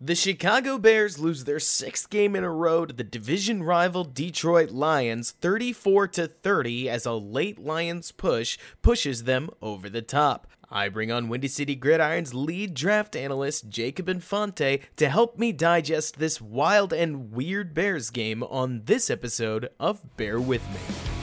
The Chicago Bears lose their sixth game in a row to the division rival Detroit Lions 34 to 30 as a late Lions push pushes them over the top. I bring on Windy City Gridiron's lead draft analyst Jacob Infante to help me digest this wild and weird Bears game on this episode of Bear With Me.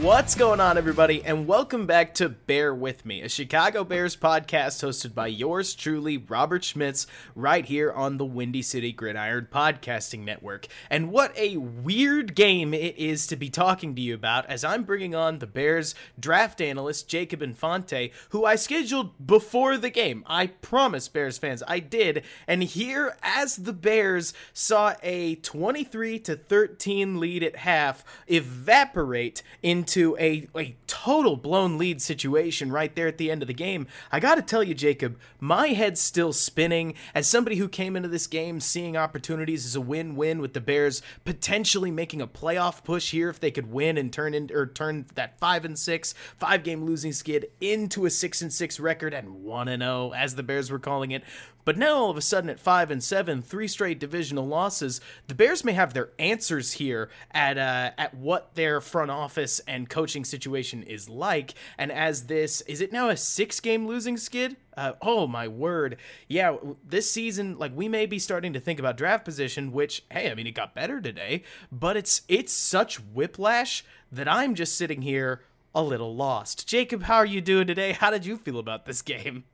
What's going on, everybody, and welcome back to Bear With Me, a Chicago Bears podcast hosted by yours truly, Robert Schmitz, right here on the Windy City Gridiron Podcasting Network. And what a weird game it is to be talking to you about as I'm bringing on the Bears draft analyst, Jacob Infante, who I scheduled before the game. I promise, Bears fans, I did. And here, as the Bears saw a 23 to 13 lead at half evaporate into into a, a total blown lead situation right there at the end of the game. I got to tell you, Jacob, my head's still spinning as somebody who came into this game seeing opportunities as a win win with the Bears potentially making a playoff push here if they could win and turn in or turn that 5 and 6 five game losing skid into a 6 and 6 record and 1 and 0 as the Bears were calling it. But now all of a sudden at 5 and 7, three straight divisional losses, the Bears may have their answers here at uh, at what their front office and coaching situation is like. And as this, is it now a six game losing skid? Uh, oh my word. Yeah, this season, like we may be starting to think about draft position, which, hey, I mean, it got better today, but it's it's such whiplash that I'm just sitting here a little lost. Jacob, how are you doing today? How did you feel about this game?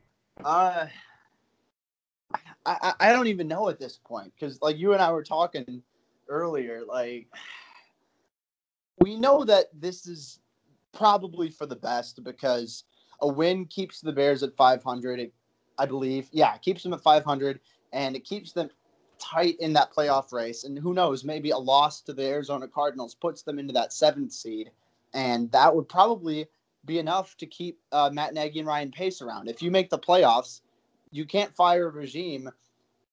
Uh, I, I don't even know at this point because, like, you and I were talking earlier, like, we know that this is probably for the best because a win keeps the Bears at 500. It, I believe, yeah, it keeps them at 500 and it keeps them tight in that playoff race. And who knows, maybe a loss to the Arizona Cardinals puts them into that seventh seed, and that would probably be enough to keep uh, Matt Nagy and Ryan Pace around. If you make the playoffs, you can't fire a regime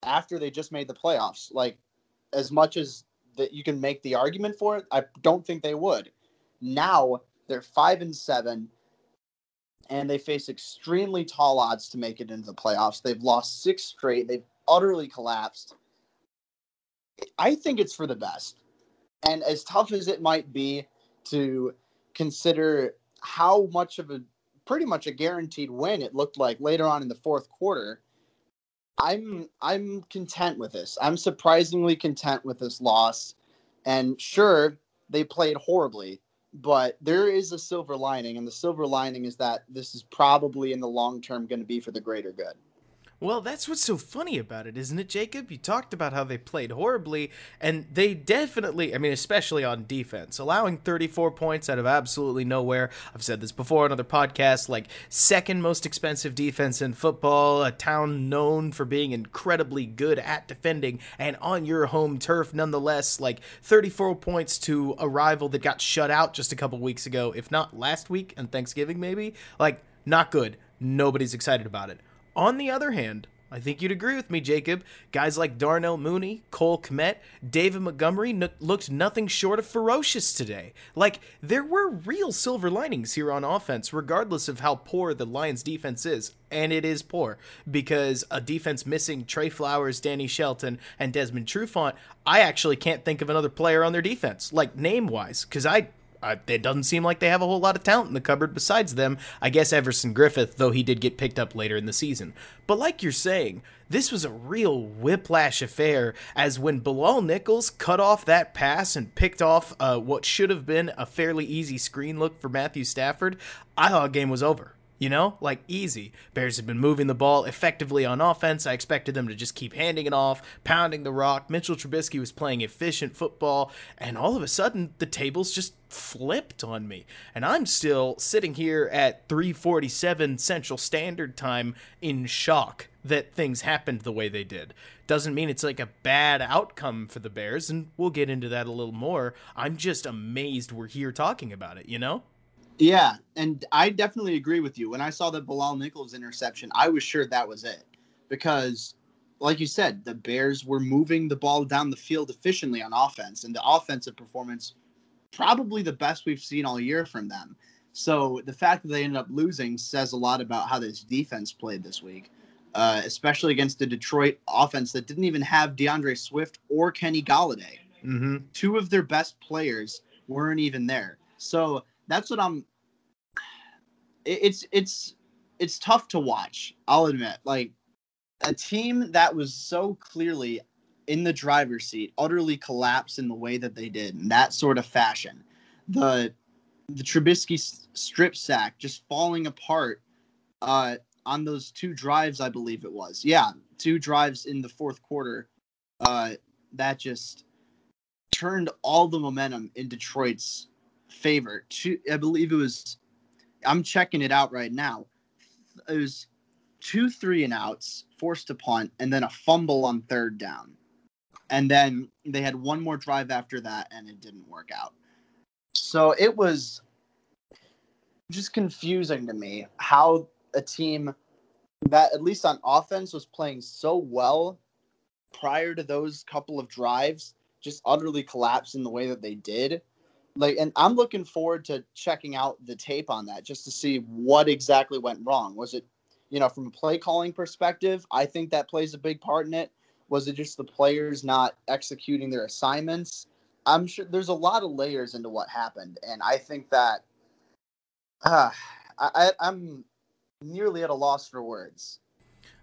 after they just made the playoffs. Like as much as that you can make the argument for it, I don't think they would. Now they're five and seven, and they face extremely tall odds to make it into the playoffs. They've lost six straight. They've utterly collapsed. I think it's for the best. And as tough as it might be to consider how much of a pretty much a guaranteed win it looked like later on in the fourth quarter, I'm I'm content with this. I'm surprisingly content with this loss. And sure, they played horribly, but there is a silver lining, and the silver lining is that this is probably in the long term going to be for the greater good. Well, that's what's so funny about it, isn't it, Jacob? You talked about how they played horribly, and they definitely, I mean, especially on defense, allowing 34 points out of absolutely nowhere. I've said this before on other podcasts, like second most expensive defense in football, a town known for being incredibly good at defending, and on your home turf, nonetheless, like 34 points to a rival that got shut out just a couple weeks ago, if not last week and Thanksgiving, maybe. Like, not good. Nobody's excited about it. On the other hand, I think you'd agree with me, Jacob. Guys like Darnell Mooney, Cole Kmet, David Montgomery looked nothing short of ferocious today. Like, there were real silver linings here on offense, regardless of how poor the Lions' defense is. And it is poor because a defense missing Trey Flowers, Danny Shelton, and Desmond Trufant, I actually can't think of another player on their defense, like name wise, because I uh, it doesn't seem like they have a whole lot of talent in the cupboard besides them. I guess Everson Griffen, though he did get picked up later in the season. But like you're saying, this was a real whiplash affair as when Bilal Nichols cut off that pass and picked off uh, what should have been a fairly easy screen look for Matthew Stafford, I thought game was over. You know, like easy. Bears have been moving the ball effectively on offense. I expected them to just keep handing it off, pounding the rock. Mitchell Trubisky was playing efficient football, and all of a sudden the tables just flipped on me. And I'm still sitting here at 3:47 Central Standard Time in shock that things happened the way they did. Doesn't mean it's like a bad outcome for the Bears, and we'll get into that a little more. I'm just amazed we're here talking about it, you know? Yeah, and I definitely agree with you. When I saw the Bilal Nichols interception, I was sure that was it. Because, like you said, the Bears were moving the ball down the field efficiently on offense, and the offensive performance probably the best we've seen all year from them. So the fact that they ended up losing says a lot about how this defense played this week, uh, especially against the Detroit offense that didn't even have D'Andre Swift or Kenny Golladay. Mm-hmm. Two of their best players weren't even there. So that's what I'm. It's it's it's tough to watch. I'll admit, like a team that was so clearly in the driver's seat utterly collapse in the way that they did in that sort of fashion. The the Trubisky strip sack just falling apart uh, on those two drives, I believe it was. Yeah, two drives in the fourth quarter. Uh, that just turned all the momentum in Detroit's favor. I believe it was. I'm checking it out right now. It was two three and outs, forced to punt, and then a fumble on third down. And then they had one more drive after that, and it didn't work out. So it was just confusing to me how a team that, at least on offense, was playing so well prior to those couple of drives just utterly collapsed in the way that they did like and i'm looking forward to checking out the tape on that just to see what exactly went wrong. Was it you know from a play calling perspective i think that plays a big part in it. Was it just the players not executing their assignments? I'm sure there's a lot of layers into what happened and i think that uh, I, i'm nearly at a loss for words.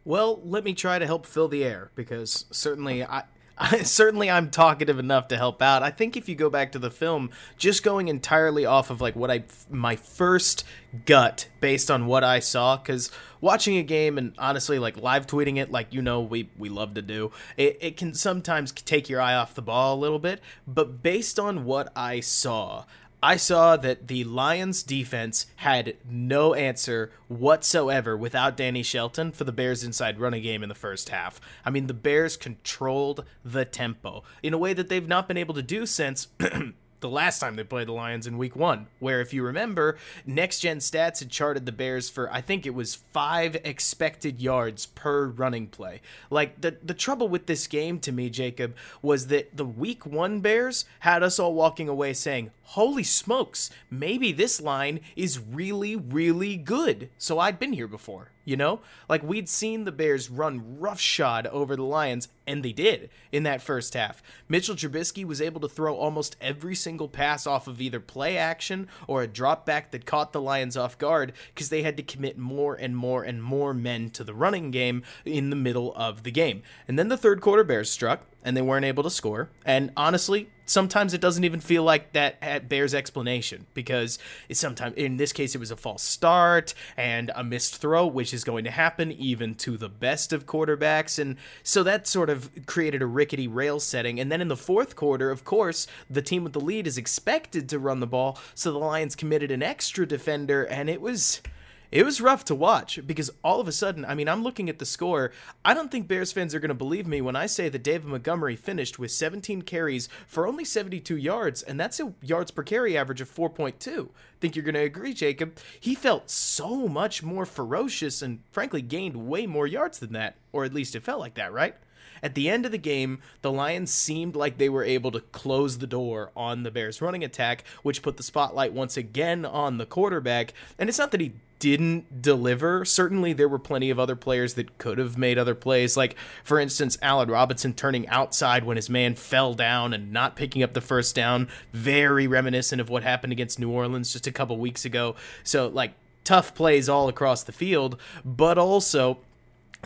Well, let me try to help fill the air because certainly I. I, certainly I'm talkative enough to help out. I think if you go back to the film, just going entirely off of like what I my first gut based on what I saw cuz watching a game and honestly like live tweeting it like you know we we love to do, it, it can sometimes take your eye off the ball a little bit, but based on what I saw, I saw that the Lions defense had no answer whatsoever without Danny Shelton for the Bears inside running game in the first half. I mean, the Bears controlled the tempo in a way that they've not been able to do since the last time they played the Lions in week one, where if you remember, next gen stats had charted the Bears for I think it was five expected yards per running play. Like the the trouble with this game to me, Jacob, was that the week one Bears had us all walking away saying, Holy smokes, maybe this line is really, really good. So I'd been here before. You know, like we'd seen the Bears run roughshod over the Lions, and they did in that first half. Mitchell Trubisky was able to throw almost every single pass off of either play action or a drop back that caught the Lions off guard because they had to commit more and more and more men to the running game in the middle of the game. And then the third quarter Bears struck, and they weren't able to score. And honestly, sometimes it doesn't even feel like that bears explanation because it's sometimes in this case it was a false start and a missed throw which is going to happen even to the best of quarterbacks and so that sort of created a rickety rail setting and then in the fourth quarter of course the team with the lead is expected to run the ball so the lions committed an extra defender and it was it was rough to watch because all of a sudden, I mean, I'm looking at the score. I don't think Bears fans are going to believe me when I say that David Montgomery finished with 17 carries for only 72 yards, and that's a yards per carry average of 4.2. Think you're going to agree, Jacob? He felt so much more ferocious and, frankly, gained way more yards than that, or at least it felt like that, right? At the end of the game, the Lions seemed like they were able to close the door on the Bears' running attack, which put the spotlight once again on the quarterback. And it's not that he didn't deliver. Certainly, there were plenty of other players that could have made other plays. Like, for instance, Allen Robinson turning outside when his man fell down and not picking up the first down. Very reminiscent of what happened against New Orleans just a couple weeks ago. So, like, tough plays all across the field, but also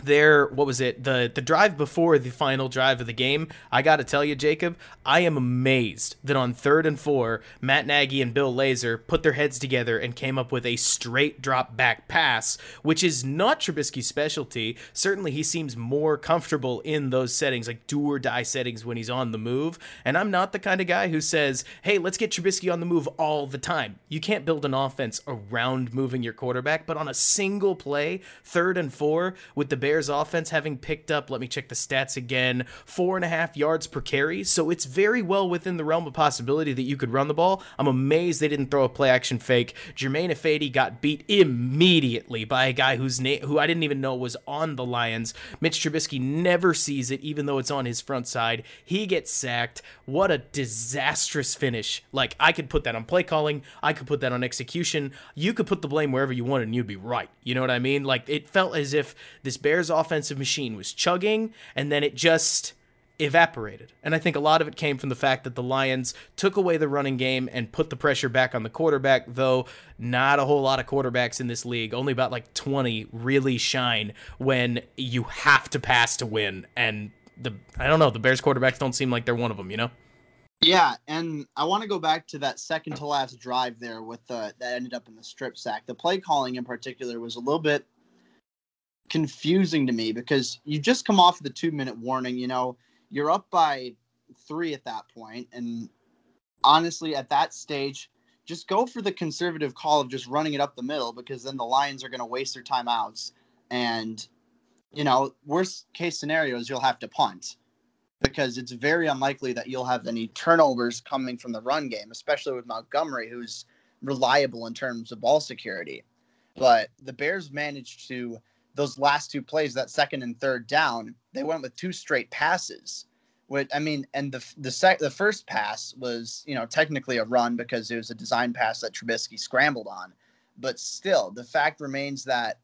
there what was it the the drive before the final drive of the game i gotta tell you jacob i am amazed that on third and four matt nagy and bill lazor put their heads together and came up with a straight drop back pass which is not trubisky's specialty. Certainly he seems more comfortable in those settings like do or die settings when he's on the move. And i'm not the kind of guy who says hey let's get trubisky on the move all the time. You can't build an offense around moving your quarterback but on a single play third and four with the Bears offense having picked up, let me check the stats again, four and a half yards per carry. So it's very well within the realm of possibility that you could run the ball. I'm amazed they didn't throw a play action fake. Germain Ifedi got beat immediately by a guy whose name who I didn't even know was on the Lions. Mitch Trubisky never sees it, even though it's on his front side. He gets sacked. What a disastrous finish. Like I could put that on play calling, I could put that on execution. You could put the blame wherever you wanted and you'd be right. You know what I mean? Like it felt as if this Bears Bears offensive machine was chugging and then it just evaporated. And I think a lot of it came from the fact that the Lions took away the running game and put the pressure back on the quarterback, though not a whole lot of quarterbacks in this league, only about like 20 really shine when you have to pass to win and the I don't know, the Bears quarterbacks don't seem like they're one of them, you know? Yeah, and I want to go back to that second to last drive there with the that ended up in the strip sack. The play calling in particular was a little bit confusing to me because you just come off the two minute warning. You know, you're up by three at that point, and honestly, at that stage, just go for the conservative call of just running it up the middle because then the Lions are going to waste their timeouts. And, you know, worst case scenarios, you'll have to punt because it's very unlikely that you'll have any turnovers coming from the run game, especially with Montgomery, who's reliable in terms of ball security. But the Bears managed to those last two plays, that second and third down, they went with two straight passes. Which I mean, and the the sec, the first pass was you know technically a run because it was a design pass that Trubisky scrambled on, but still the fact remains that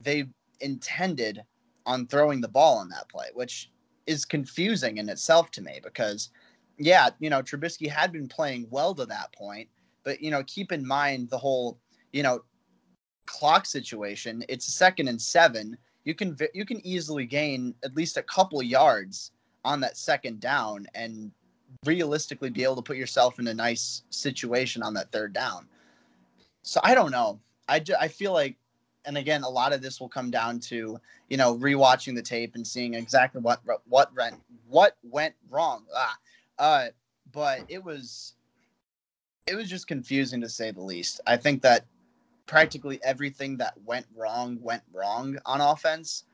they intended on throwing the ball on that play, which is confusing in itself to me because yeah, you know Trubisky had been playing well to that point, but you know keep in mind the whole you know clock situation, it's second and seven. You can you can easily gain at least a couple yards on that second down and realistically be able to put yourself in a nice situation on that third down. So I don't know. I, ju- I feel like, and again, a lot of this will come down to you know rewatching the tape and seeing exactly what what went what went wrong. Ah, uh, but it was it was just confusing to say the least. I think that practically everything that went wrong went wrong on offense,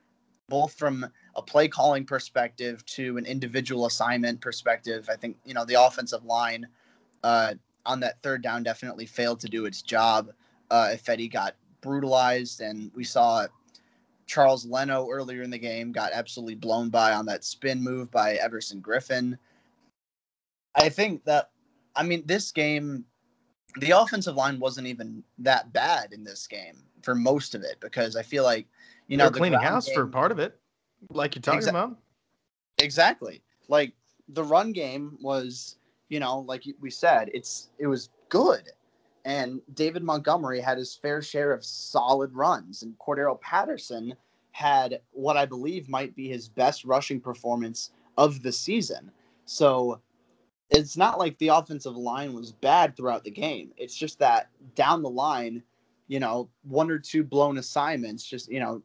both from a play calling perspective to an individual assignment perspective. I think, you know, the offensive line uh, on that third down definitely failed to do its job. Uh, Eddie got brutalized, and we saw Charles Leno earlier in the game got absolutely blown by on that spin move by Everson Griffen. I think that, I mean, this game the offensive line wasn't even that bad in this game for most of it because I feel like you know They're cleaning house game, for part of it, like you're talking exa- about. Exactly. Like the run game was, you know, like we said, it's it was good, and David Montgomery had his fair share of solid runs, and Cordarrelle Patterson had what I believe might be his best rushing performance of the season. So it's not like the offensive line was bad throughout the game. It's just that down the line, you know, one or two blown assignments just, you know,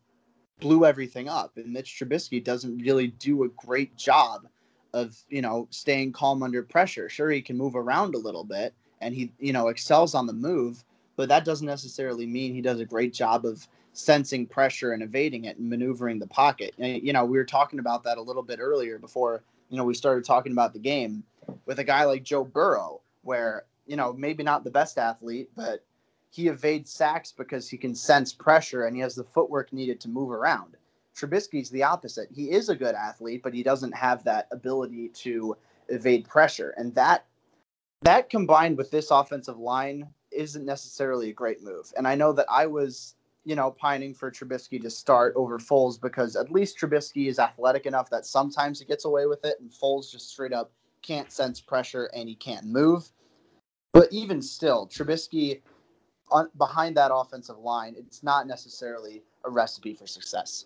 blew everything up. And Mitch Trubisky doesn't really do a great job of, you know, staying calm under pressure. Sure, he can move around a little bit and he, you know, excels on the move, but that doesn't necessarily mean he does a great job of sensing pressure and evading it and maneuvering the pocket. And, you know, we were talking about that a little bit earlier before, you know, we started talking about the game with a guy like Joe Burrow, where, you know, maybe not the best athlete, but he evades sacks because he can sense pressure and he has the footwork needed to move around. Trubisky's the opposite. He is a good athlete, but he doesn't have that ability to evade pressure. And that that combined with this offensive line isn't necessarily a great move. And I know that I was, you know, pining for Trubisky to start over Foles because at least Trubisky is athletic enough that sometimes he gets away with it, and Foles just straight up can't sense pressure and he can't move. But even still, Trubisky on, behind that offensive line, it's not necessarily a recipe for success.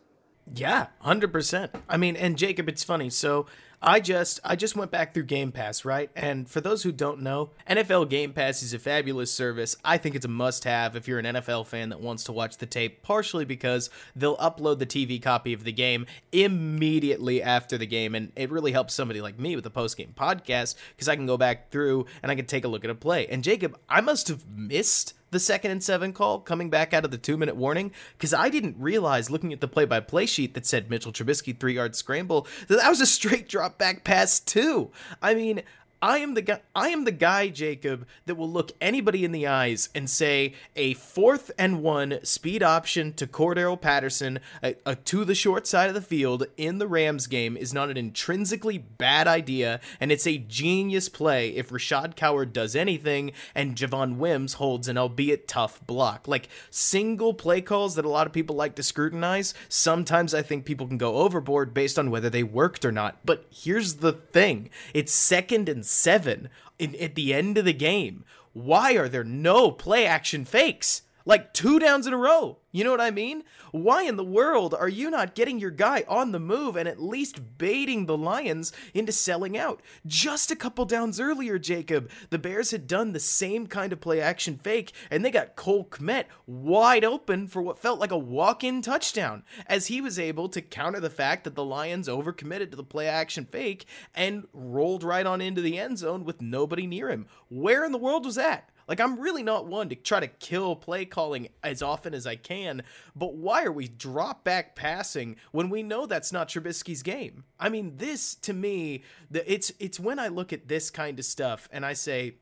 Yeah, 100%. I mean, and Jacob, it's funny. So, I just I just went back through Game Pass, right? And for those who don't know, NFL Game Pass is a fabulous service. I think it's a must-have if you're an NFL fan that wants to watch the tape, partially because they'll upload the TV copy of the game immediately after the game and it really helps somebody like me with a post-game podcast because I can go back through and I can take a look at a play. And Jacob, I must have missed the second and seven call coming back out of the two minute warning because I didn't realize looking at the play by play sheet that said Mitchell Trubisky three yard scramble that that was a straight drop back pass too. I mean, I am the guy I am the guy Jacob that will look anybody in the eyes and say a fourth and one speed option to Cordarrelle Patterson a, a, to the short side of the field in the Rams game is not an intrinsically bad idea and it's a genius play if Rashaad Coward does anything and Javon Wims holds an albeit tough block. Like single play calls that a lot of people like to scrutinize, sometimes I think people can go overboard based on whether they worked or not. But here's the thing. It's second and seven in, at the end of the game. Why are there no play action fakes? Like two downs in a row. You know what I mean? Why in the world are you not getting your guy on the move and at least baiting the Lions into selling out? Just a couple downs earlier, Jacob, the Bears had done the same kind of play action fake and they got Cole Kmet wide open for what felt like a walk in touchdown as he was able to counter the fact that the Lions overcommitted to the play action fake and rolled right on into the end zone with nobody near him. Where in the world was that? Like, I'm really not one to try to kill play calling as often as I can, but why are we drop back passing when we know that's not Trubisky's game? I mean, this to me, the, it's it's when I look at this kind of stuff and I say,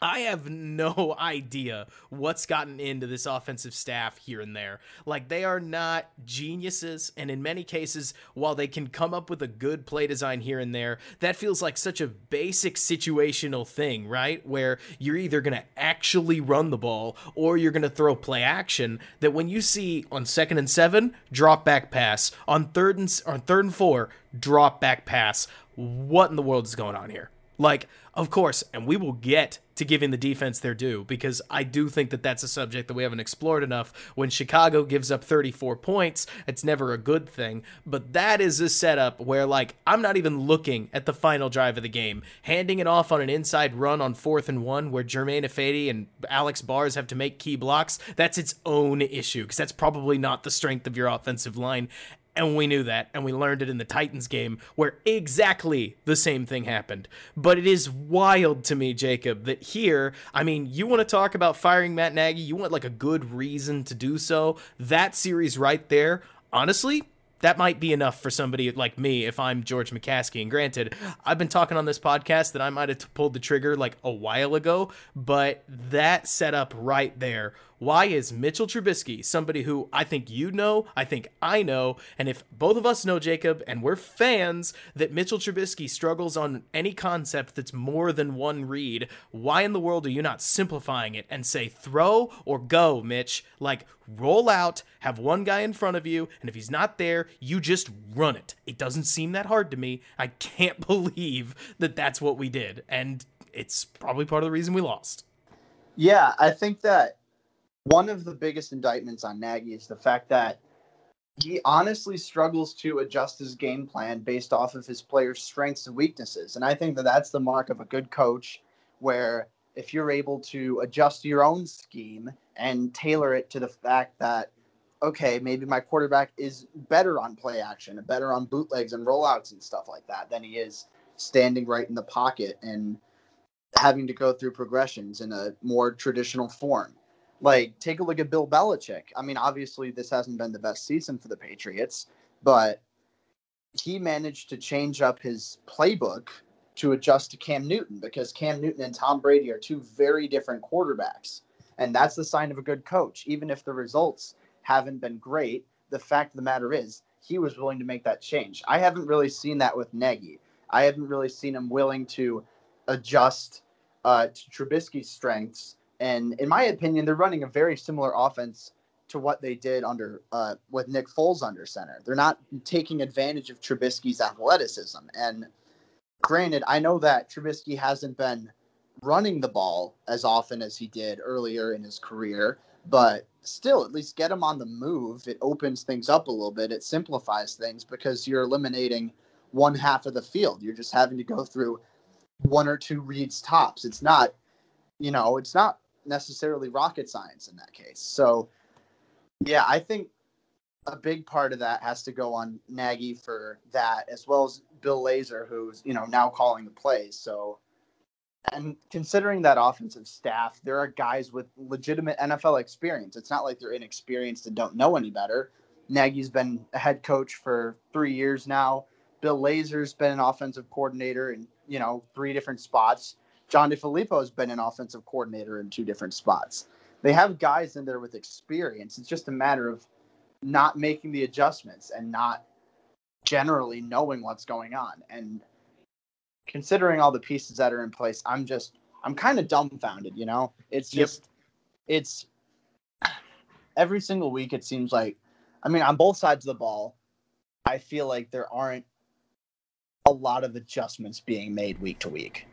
I have no idea what's gotten into this offensive staff here and there. Like, they are not geniuses. And in many cases, while they can come up with a good play design here and there, that feels like such a basic situational thing, right? Where you're either going to actually run the ball or you're going to throw play action. That when you see on second and seven, drop back pass, on third and, on third and four, drop back pass. What in the world is going on here? Like, of course, and we will get to giving the defense their due because I do think that that's a subject that we haven't explored enough. When Chicago gives up 34 points, it's never a good thing. But that is a setup where, like, I'm not even looking at the final drive of the game. Handing it off on an inside run on fourth and one where Germain Ifedi and Alex Bars have to make key blocks, that's its own issue because that's probably not the strength of your offensive line. And we knew that, and we learned it in the Titans game where exactly the same thing happened. But it is wild to me, Jacob, that here, I mean, you want to talk about firing Matt Nagy, you want like a good reason to do so. That series right there, honestly, that might be enough for somebody like me if I'm George McCaskey. And granted, I've been talking on this podcast that I might have pulled the trigger like a while ago, but that setup right there why is Mitchell Trubisky somebody who I think you know, I think I know, and if both of us know Jacob and we're fans that Mitchell Trubisky struggles on any concept that's more than one read, why in the world are you not simplifying it and say throw or go, Mitch? Like roll out, have one guy in front of you, and if he's not there, you just run it. It doesn't seem that hard to me. I can't believe that that's what we did, and it's probably part of the reason we lost. Yeah, I think that one of the biggest indictments on Nagy is the fact that he honestly struggles to adjust his game plan based off of his players' strengths and weaknesses. And I think that that's the mark of a good coach, where if you're able to adjust your own scheme and tailor it to the fact that, okay, maybe my quarterback is better on play action better on bootlegs and rollouts and stuff like that than he is standing right in the pocket and having to go through progressions in a more traditional form. Like, take a look at Bill Belichick. I mean, obviously, this hasn't been the best season for the Patriots, but he managed to change up his playbook to adjust to Cam Newton because Cam Newton and Tom Brady are two very different quarterbacks. And that's the sign of a good coach. Even if the results haven't been great, the fact of the matter is he was willing to make that change. I haven't really seen that with Nagy. I haven't really seen him willing to adjust uh, to Trubisky's strengths. And in my opinion, they're running a very similar offense to what they did under uh, with Nick Foles under center. They're not taking advantage of Trubisky's athleticism. And granted, I know that Trubisky hasn't been running the ball as often as he did earlier in his career, but still, at least get him on the move. It opens things up a little bit. It simplifies things because you're eliminating one half of the field. You're just having to go through one or two reads tops. It's not, you know, it's not necessarily rocket science in that case. So, yeah, I think a big part of that has to go on Nagy for that, as well as Bill Lazor, who's you know now calling the plays. So, and considering that offensive staff, there are guys with legitimate NFL experience. It's not like they're inexperienced and don't know any better. Nagy's been a head coach for three years now. Bill Lazor's been an offensive coordinator in you know three different spots. John DeFilippo has been an offensive coordinator in two different spots. They have guys in there with experience. It's just a matter of not making the adjustments and not generally knowing what's going on. And considering all the pieces that are in place, I'm just I'm kind of dumbfounded, you know? It's just yep. it's every single week it seems like I mean, on both sides of the ball, I feel like there aren't a lot of adjustments being made week to week.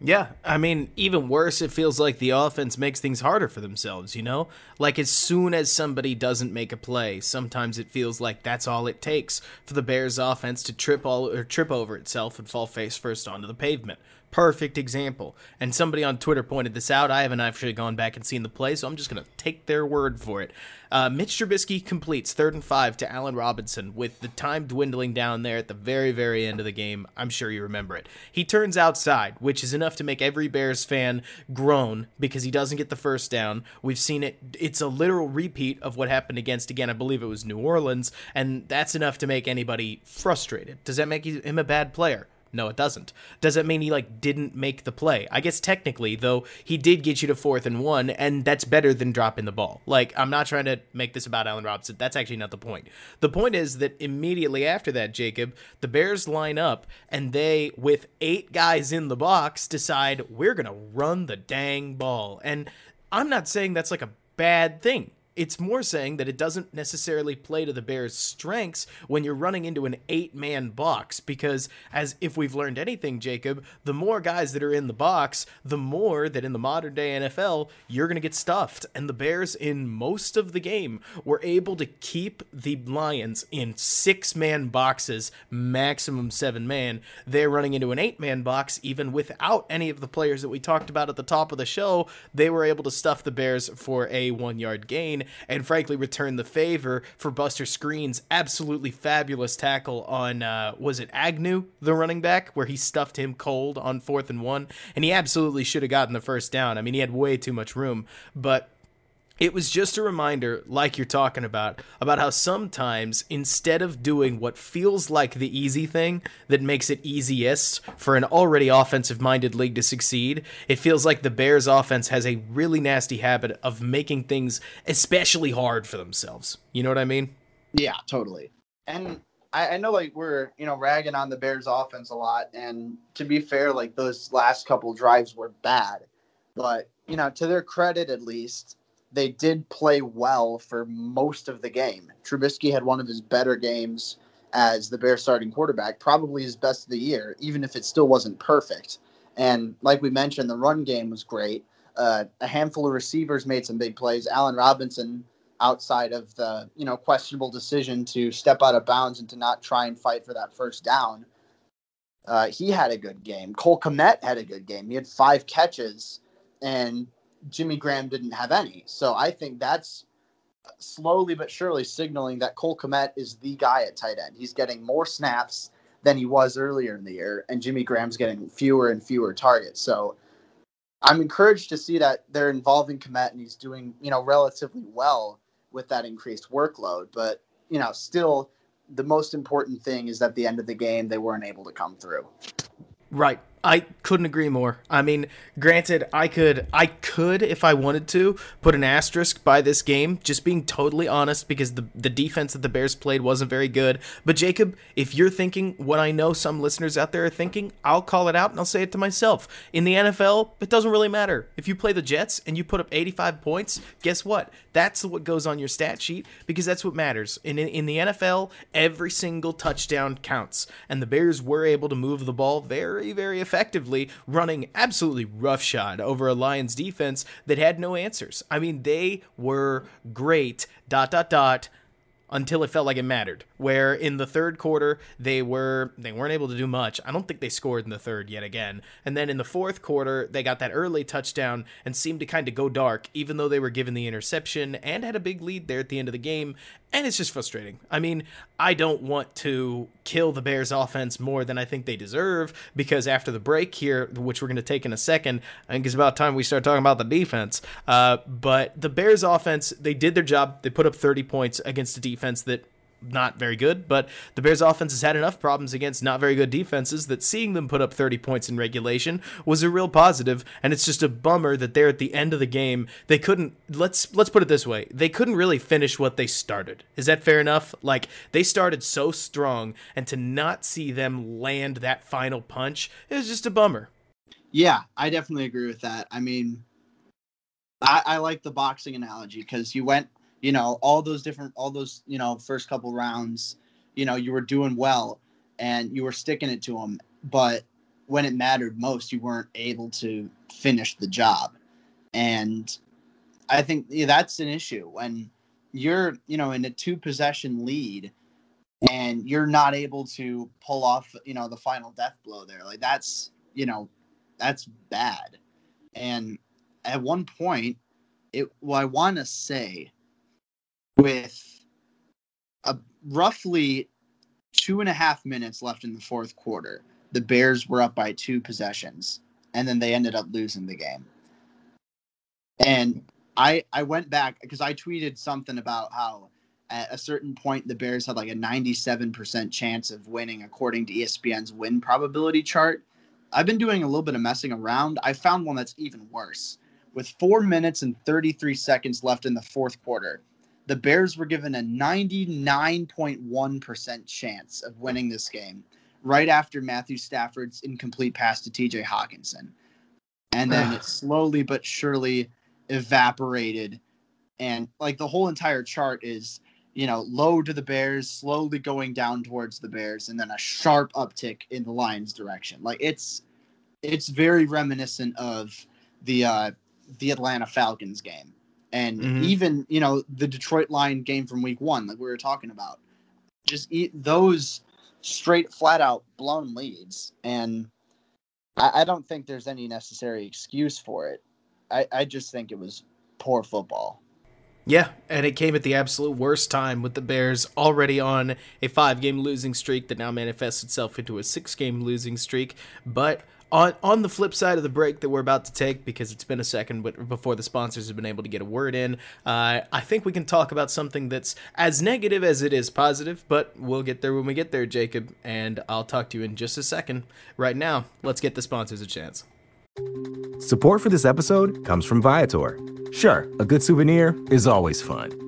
Yeah, I mean, even worse, it feels like the offense makes things harder for themselves, you know? Like, as soon as somebody doesn't make a play, sometimes it feels like that's all it takes for the Bears offense to trip all or trip over itself and fall face first onto the pavement perfect example. And somebody on Twitter pointed this out. I haven't actually gone back and seen the play, so I'm just going to take their word for it. Uh, Mitch Trubisky completes third and five to Allen Robinson with the time dwindling down there at the very, very end of the game. I'm sure you remember it. He turns outside, which is enough to make every Bears fan groan because he doesn't get the first down. We've seen it. It's a literal repeat of what happened against, again, I believe it was New Orleans, and that's enough to make anybody frustrated. Does that make him a bad player? No, it doesn't. Does it mean he like didn't make the play? I guess technically, though, he did get you to fourth and one, and that's better than dropping the ball. Like, I'm not trying to make this about Allen Robinson. That's actually not the point. The point is that immediately after that, Jacob, the Bears line up and they, with eight guys in the box, decide we're gonna run the dang ball. And I'm not saying that's like a bad thing it's more saying that it doesn't necessarily play to the Bears' strengths when you're running into an eight man box. Because, as if we've learned anything, Jacob, the more guys that are in the box, the more that in the modern day NFL, you're going to get stuffed. And the Bears, in most of the game, were able to keep the Lions in six man boxes, maximum seven man. They're running into an eight man box, even without any of the players that we talked about at the top of the show. They were able to stuff the Bears for a one yard gain and frankly return the favor for Buster Skrine's absolutely fabulous tackle on uh, was it Agnew, the running back, where he stuffed him cold on fourth and one, and he absolutely should have gotten the first down. I mean, he had way too much room, but it was just a reminder, like you're talking about, about how sometimes instead of doing what feels like the easy thing that makes it easiest for an already offensive minded league to succeed, it feels like the Bears offense has a really nasty habit of making things especially hard for themselves. You know what I mean? Yeah, totally. And I, I know like we're, you know, ragging on the Bears offense a lot. And to be fair, like those last couple drives were bad. But, you know, to their credit at least, they did play well for most of the game. Trubisky had one of his better games as the Bears starting quarterback, probably his best of the year, even if it still wasn't perfect. And like we mentioned, the run game was great. Uh, a handful of receivers made some big plays. Allen Robinson, outside of the you know questionable decision to step out of bounds and to not try and fight for that first down, uh, he had a good game. Cole Kmet had a good game. He had five catches, and Jimmy Graham didn't have any. So I think that's slowly but surely signaling that Cole Kmet is the guy at tight end. He's getting more snaps than he was earlier in the year, and Jimmy Graham's getting fewer and fewer targets. So I'm encouraged to see that they're involving Kmet and he's doing, you know, relatively well with that increased workload. But, you know, still the most important thing is that the end of the game they weren't able to come through. Right. I couldn't agree more. I mean, granted, I could I could if I wanted to put an asterisk by this game, just being totally honest because the the defense that the Bears played wasn't very good. But Jacob, if you're thinking what I know some listeners out there are thinking, I'll call it out and I'll say it to myself. In the NFL, it doesn't really matter. If you play the Jets and you put up 85 points, guess what? That's what goes on your stat sheet because that's what matters. In in the NFL, every single touchdown counts, and the Bears were able to move the ball very very effectively, running absolutely roughshod over a Lions defense that had no answers. I mean, they were great. Dot dot dot until it felt like it mattered. Where in the third quarter they were they weren't able to do much. I don't think they scored in the third yet again. And then in the fourth quarter they got that early touchdown and seemed to kind of go dark, even though they were given the interception and had a big lead there at the end of the game. And it's just frustrating. I mean, I don't want to kill the Bears offense more than I think they deserve because after the break here, which we're going to take in a second, I think it's about time we start talking about the defense. Uh, but the Bears offense, they did their job. They put up 30 points against a defense that not very good, but the Bears offense has had enough problems against not very good defenses that seeing them put up 30 points in regulation was a real positive, and it's just a bummer that they're at the end of the game. They couldn't let's let's put it this way. They couldn't really finish what they started. Is that fair enough? Like they started so strong and to not see them land that final punch is just a bummer. Yeah, I definitely agree with that. I mean, I, I like the boxing analogy because you went you know all those different all those you know first couple rounds you know you were doing well and you were sticking it to them but when it mattered most you weren't able to finish the job. And i think yeah, that's an issue when you're you know in a two possession lead and you're not able to pull off you know the final death blow there. Like that's you know that's bad. And at one point it well i want to say with a roughly two and a half minutes left in the fourth quarter. The Bears were up by two possessions, and then they ended up losing the game. And I I went back because I tweeted something about how at a certain point the Bears had like a 97% chance of winning according to ESPN's win probability chart. I've been doing a little bit of messing around. I found one that's even worse. With 4 minutes and 33 seconds left in the fourth quarter, the Bears were given a 99.1% chance of winning this game right after Matthew Stafford's incomplete pass to TJ Hockenson. And then it slowly but surely evaporated. And like the whole entire chart is, you know, low to the Bears, slowly going down towards the Bears, and then a sharp uptick in the Lions' direction. Like it's it's very reminiscent of the uh the Atlanta Falcons game and mm-hmm. even you know the Detroit Lion game from Week One, like we were talking about, just eat those straight, flat out blown leads, and I, I don't think there's any necessary excuse for it. I, I just think it was poor football. Yeah, and it came at the absolute worst time with the Bears already on a five game losing streak that now manifests itself into a six game losing streak. But on on the flip side of the break that we're about to take because it's been a second before the sponsors have been able to get a word in uh, i think we can talk about something that's as negative as it is positive but we'll get there when we get there jacob and i'll talk to you in just a second. Right now let's get the sponsors a chance. Support for this episode comes from viator. Sure a good souvenir is always fun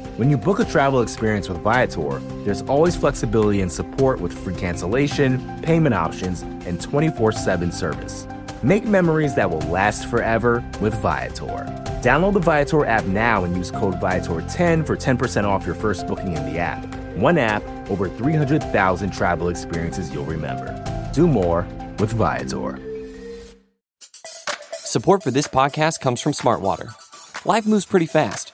When you book a travel experience with Viator, there's always flexibility and support with free cancellation, payment options, and 24 7 service. Make memories that will last forever with Viator. Download the Viator app now and use code Viator10 for 10% off your first booking in the app. One app, over 300,000 travel experiences you'll remember. Do more with Viator. Support for this podcast comes from Smartwater. Life moves pretty fast.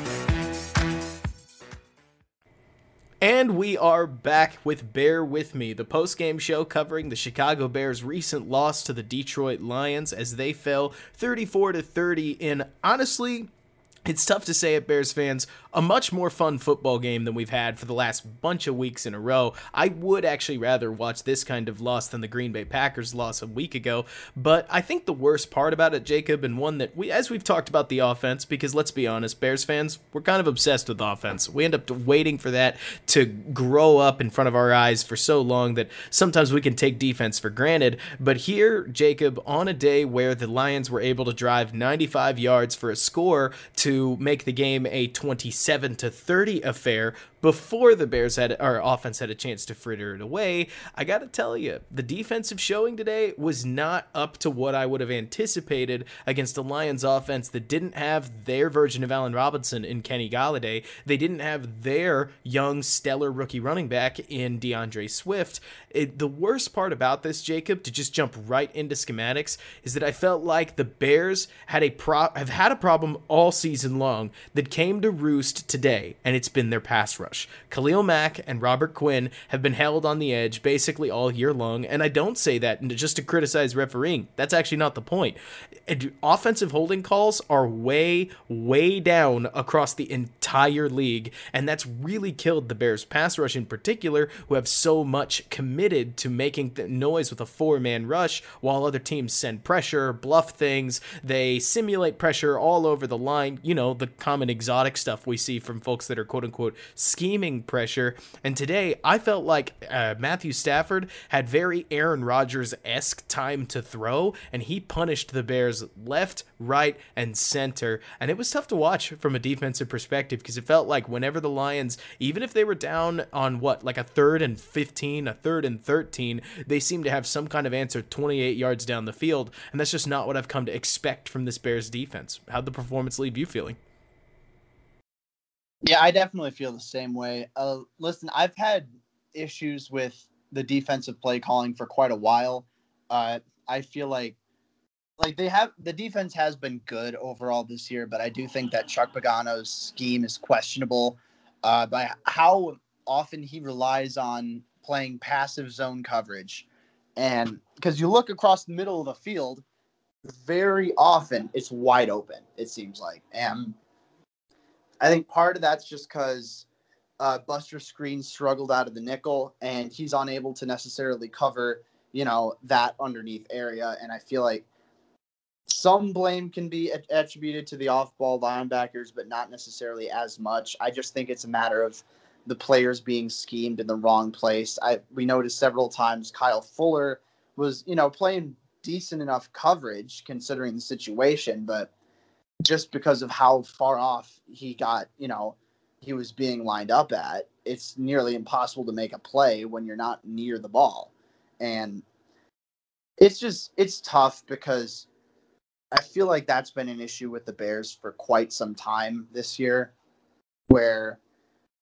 And we are back with Bear With Me, the post-game show covering the Chicago Bears' recent loss to the Detroit Lions as they fell 34 to 30 in honestly it's tough to say it, Bears fans, a much more fun football game than we've had for the last bunch of weeks in a row. I would actually rather watch this kind of loss than the Green Bay Packers loss a week ago, but I think the worst part about it, Jacob, and one that we as we've talked about the offense because let's be honest, Bears fans, we're kind of obsessed with offense. We end up waiting for that to grow up in front of our eyes for so long that sometimes we can take defense for granted, but here, Jacob, on a day where the Lions were able to drive 95 yards for a score to make the game a 27 to 30 affair before the Bears had our offense had a chance to fritter it away. I got to tell you, the defensive showing today was not up to what I would have anticipated against a Lions offense that didn't have their version of Allen Robinson in Kenny Golladay. They didn't have their young stellar rookie running back in D'Andre Swift. It, the worst part about this, Jacob, to just jump right into schematics, is that I felt like the Bears had a pro- have had a problem all season long that came to roost today, and it's been their pass rush rush. Khalil Mack and Robert Quinn have been held on the edge basically all year long, and I don't say that just to criticize refereeing. That's actually not the point. Offensive holding calls are way, way down across the entire league, and that's really killed the Bears pass rush in particular, who have so much committed to making noise with a four man rush while other teams send pressure, bluff things, they simulate pressure all over the line. You know, the common exotic stuff we see from folks that are quote unquote scheming pressure. And today, I felt like uh, Matthew Stafford had very Aaron Rodgers esque time to throw, and he punished the Bears left, right, and center. And it was tough to watch from a defensive perspective because it felt like whenever the Lions, even if they were down on what, like a third and 15, a third and 13, they seemed to have some kind of answer 28 yards down the field. And that's just not what I've come to expect from this Bears defense. How'd the performance leave you feeling? Yeah, I definitely feel the same way. Uh, listen, I've had issues with the defensive play calling for quite a while. Uh, I feel like like they have the defense has been good overall this year, but I do think that Chuck Pagano's scheme is questionable uh, by how often he relies on playing passive zone coverage, and because you look across the middle of the field, very often it's wide open. It seems like, and I think part of that's just because uh, Buster Skrine struggled out of the nickel, and he's unable to necessarily cover, you know, that underneath area. And I feel like some blame can be attributed to the off-ball linebackers, but not necessarily as much. I just think it's a matter of the players being schemed in the wrong place. I we noticed several times Kyle Fuller was, you know, playing decent enough coverage considering the situation, but just because of how far off he got, you know, he was being lined up at, it's nearly impossible to make a play when you're not near the ball. And it's just it's tough because I feel like that's been an issue with the Bears for quite some time this year where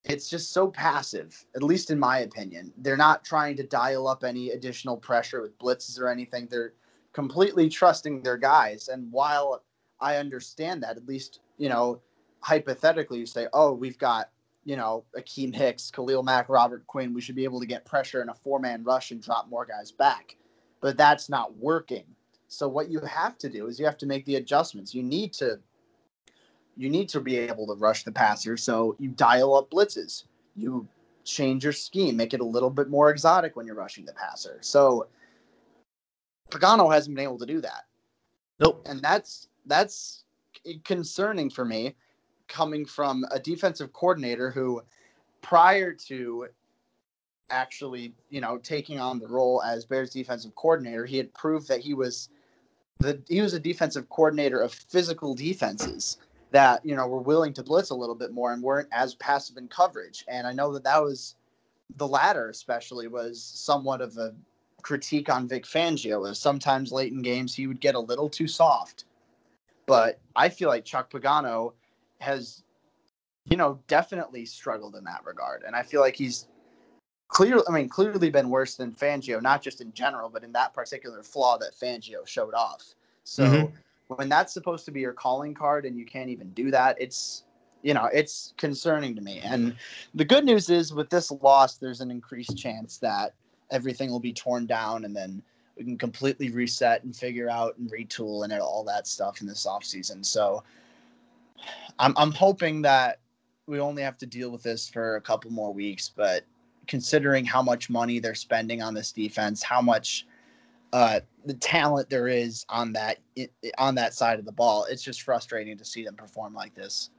it's just so passive, at least in my opinion. They're not trying to dial up any additional pressure with blitzes or anything. They're completely trusting their guys. And while I understand that. At least, you know, hypothetically, you say, oh, we've got, you know, Akiem Hicks, Khalil Mack, Robert Quinn. We should be able to get pressure in a four man rush and drop more guys back. But that's not working. So what you have to do is you have to make the adjustments. You need to you need to be able to rush the passer. So you dial up blitzes. You change your scheme, make it a little bit more exotic when you're rushing the passer. So Pagano hasn't been able to do that. Nope. And that's that's concerning for me coming from a defensive coordinator who prior to actually, you know, taking on the role as Bears defensive coordinator, he had proved that he was the he was a defensive coordinator of physical defenses that, you know, were willing to blitz a little bit more and weren't as passive in coverage. And I know that that was the latter, especially, was somewhat of a critique on Vic Fangio. As sometimes late in games he would get a little too soft, but I feel like Chuck Pagano has, you know, definitely struggled in that regard, and I feel like he's clearly, I mean, clearly been worse than Fangio, not just in general, but in that particular flaw that Fangio showed off. So mm-hmm. when that's supposed to be your calling card and you can't even do that, it's you know, it's concerning to me. And the good news is with this loss, there's an increased chance that everything will be torn down and then we can completely reset and figure out and retool and all that stuff in this offseason. So I'm, I'm hoping that we only have to deal with this for a couple more weeks, but considering how much money they're spending on this defense, how much uh, the talent there is on that on that side of the ball, it's just frustrating to see them perform like this.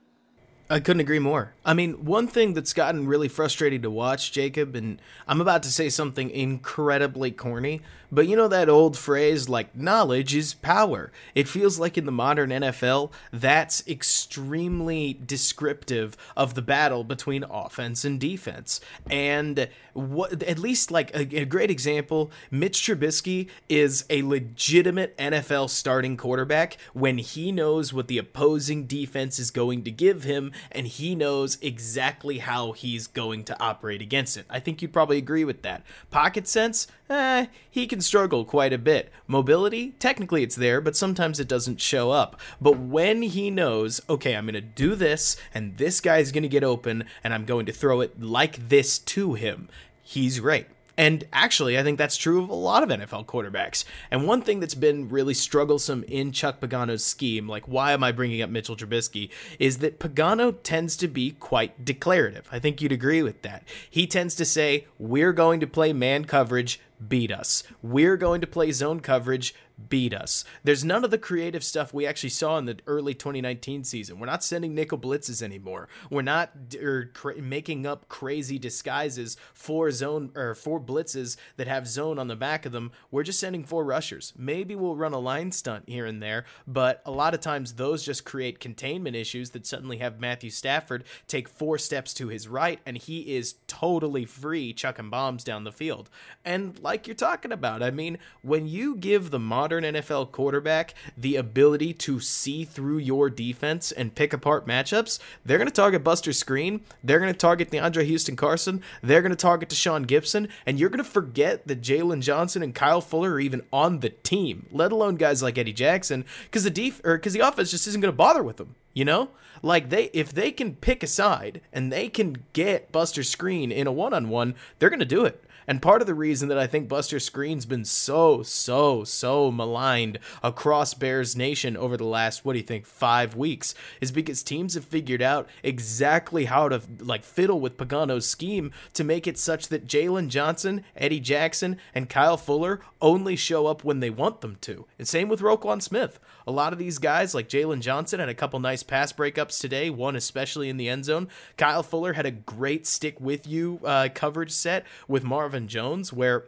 I couldn't agree more. I mean, one thing that's gotten really frustrating to watch, Jacob, and I'm about to say something incredibly corny, but you know that old phrase like knowledge is power. It feels like in the modern NFL, that's extremely descriptive of the battle between offense and defense. And what at least like a, a great example, Mitch Trubisky is a legitimate NFL starting quarterback when he knows what the opposing defense is going to give him and he knows exactly how he's going to operate against it. I think you'd probably agree with that. Pocket sense, eh, he can struggle quite a bit. Mobility, technically it's there, but sometimes it doesn't show up. But when he knows, okay, I'm going to do this, and this guy's going to get open, and I'm going to throw it like this to him, he's great. And actually, I think that's true of a lot of NFL quarterbacks. And one thing that's been really strugglesome in Chuck Pagano's scheme, like why am I bringing up Mitchell Trubisky, is that Pagano tends to be quite declarative. I think you'd agree with that. He tends to say, we're going to play man coverage beat us. We're going to play zone coverage, beat us. There's none of the creative stuff we actually saw in the early 2019 season. We're not sending nickel blitzes anymore. We're not er, making up crazy disguises for zone or for blitzes that have zone on the back of them. We're just sending four rushers. Maybe we'll run a line stunt here and there, but a lot of times those just create containment issues that suddenly have Matthew Stafford take four steps to his right and he is totally free chucking bombs down the field. And like you're talking about, I mean, when you give the modern modern NFL quarterback the ability to see through your defense and pick apart matchups, they're going to target Buster Skrine. They're going to target DeAndre Houston Carson. They're going to target Tashaun Gipson. And you're going to forget that Jaylon Johnson and Kyle Fuller are even on the team, let alone guys like Eddie Jackson, because the def- or because the offense just isn't going to bother with them. You know, like they if they can pick a side and they can get Buster Skrine in a one on one, they're going to do it. And part of the reason that I think Buster Skrine's been so, so, so maligned across Bears Nation over the last, what do you think, five weeks is because teams have figured out exactly how to like fiddle with Pagano's scheme to make it such that Jaylon Johnson, Eddie Jackson, and Kyle Fuller only show up when they want them to. And same with Roquan Smith. A lot of these guys, like Jaylon Johnson, had a couple nice pass breakups today, one especially in the end zone. Kyle Fuller had a great stick with you uh, coverage set with Marvin Jones, where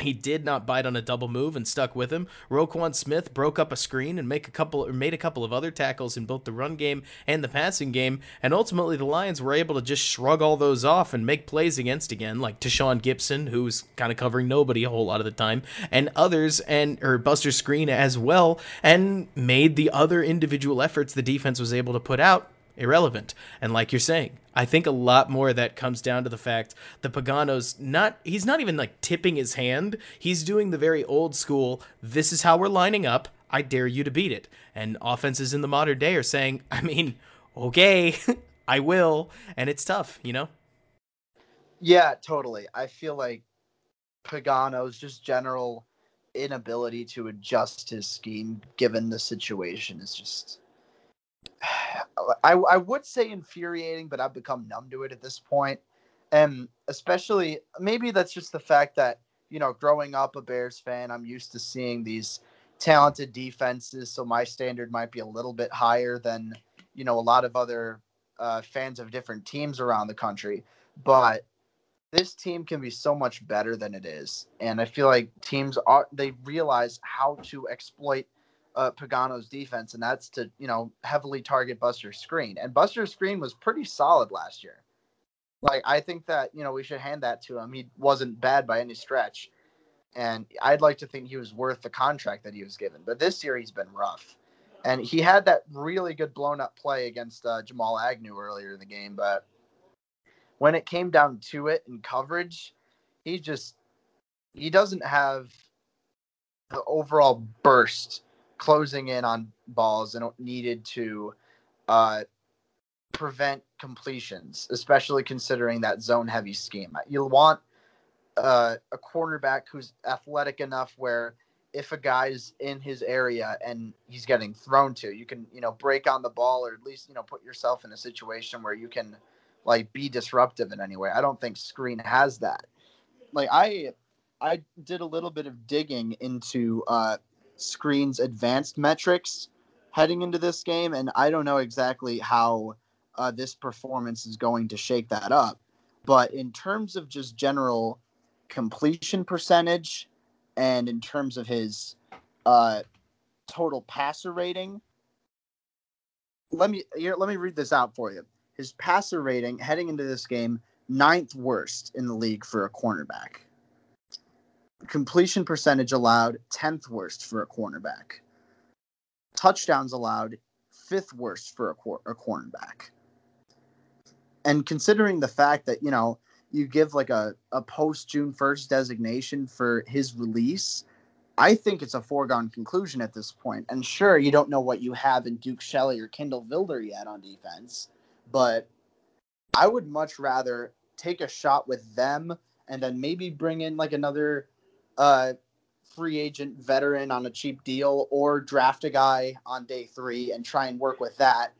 he did not bite on a double move and stuck with him. Roquan Smith broke up a screen and make a couple or made a couple of other tackles in both the run game and the passing game, and ultimately the Lions were able to just shrug all those off and make plays against again, like Tashaun Gipson, who's kind of covering nobody a whole lot of the time, and others and or Buster Skrine as well, and made the other individual efforts the defense was able to put out irrelevant. And like you're saying, I think a lot more of that comes down to the fact that Pagano's not he's not even like tipping his hand. He's doing the very old school, this is how we're lining up. I dare you to beat it. And offenses in the modern day are saying, I mean, okay, I will, and it's tough, you know? Yeah, totally. I feel like Pagano's just general inability to adjust his scheme given the situation is just I, I would say infuriating, but I've become numb to it at this point. And especially, maybe that's just the fact that, you know, growing up a Bears fan, I'm used to seeing these talented defenses. So my standard might be a little bit higher than, you know, a lot of other uh, fans of different teams around the country. But this team can be so much better than it is. And I feel like teams are, they realize how to exploit uh, Pagano's defense, and that's to you know heavily target Buster Skrine. And Buster Skrine was pretty solid last year. Like I think that you know we should hand that to him. He wasn't bad by any stretch, and I'd like to think he was worth the contract that he was given. But this year he's been rough, and he had that really good blown up play against uh, Jamal Agnew earlier in the game. But when it came down to it in coverage, he just he doesn't have the overall burst closing in on balls and needed to uh, prevent completions, especially considering that zone heavy scheme. You'll want uh, a cornerback who's athletic enough where if a guy's in his area and he's getting thrown to, you can, you know, break on the ball or at least, you know, put yourself in a situation where you can like be disruptive in any way. I don't think Skrine has that. Like I I did a little bit of digging into uh Skrine's advanced metrics heading into this game and I don't know exactly how uh, this performance is going to shake that up. But in terms of just general completion percentage and in terms of his uh, total passer rating, let me here, let me read this out for you. His passer rating heading into this game, ninth worst in the league for a cornerback. Completion percentage allowed, 10th worst for a cornerback. Touchdowns allowed, fifth worst for a, cor- a cornerback and considering the fact that you know you give like a, a post June 1st designation for his release, I think it's a foregone conclusion at this point. And sure, you don't know what you have in Duke Shelley or Kindle Vildor yet on defense, but I would much rather take a shot with them and then maybe bring in like another uh, free agent veteran on a cheap deal or draft a guy on day three and try and work with that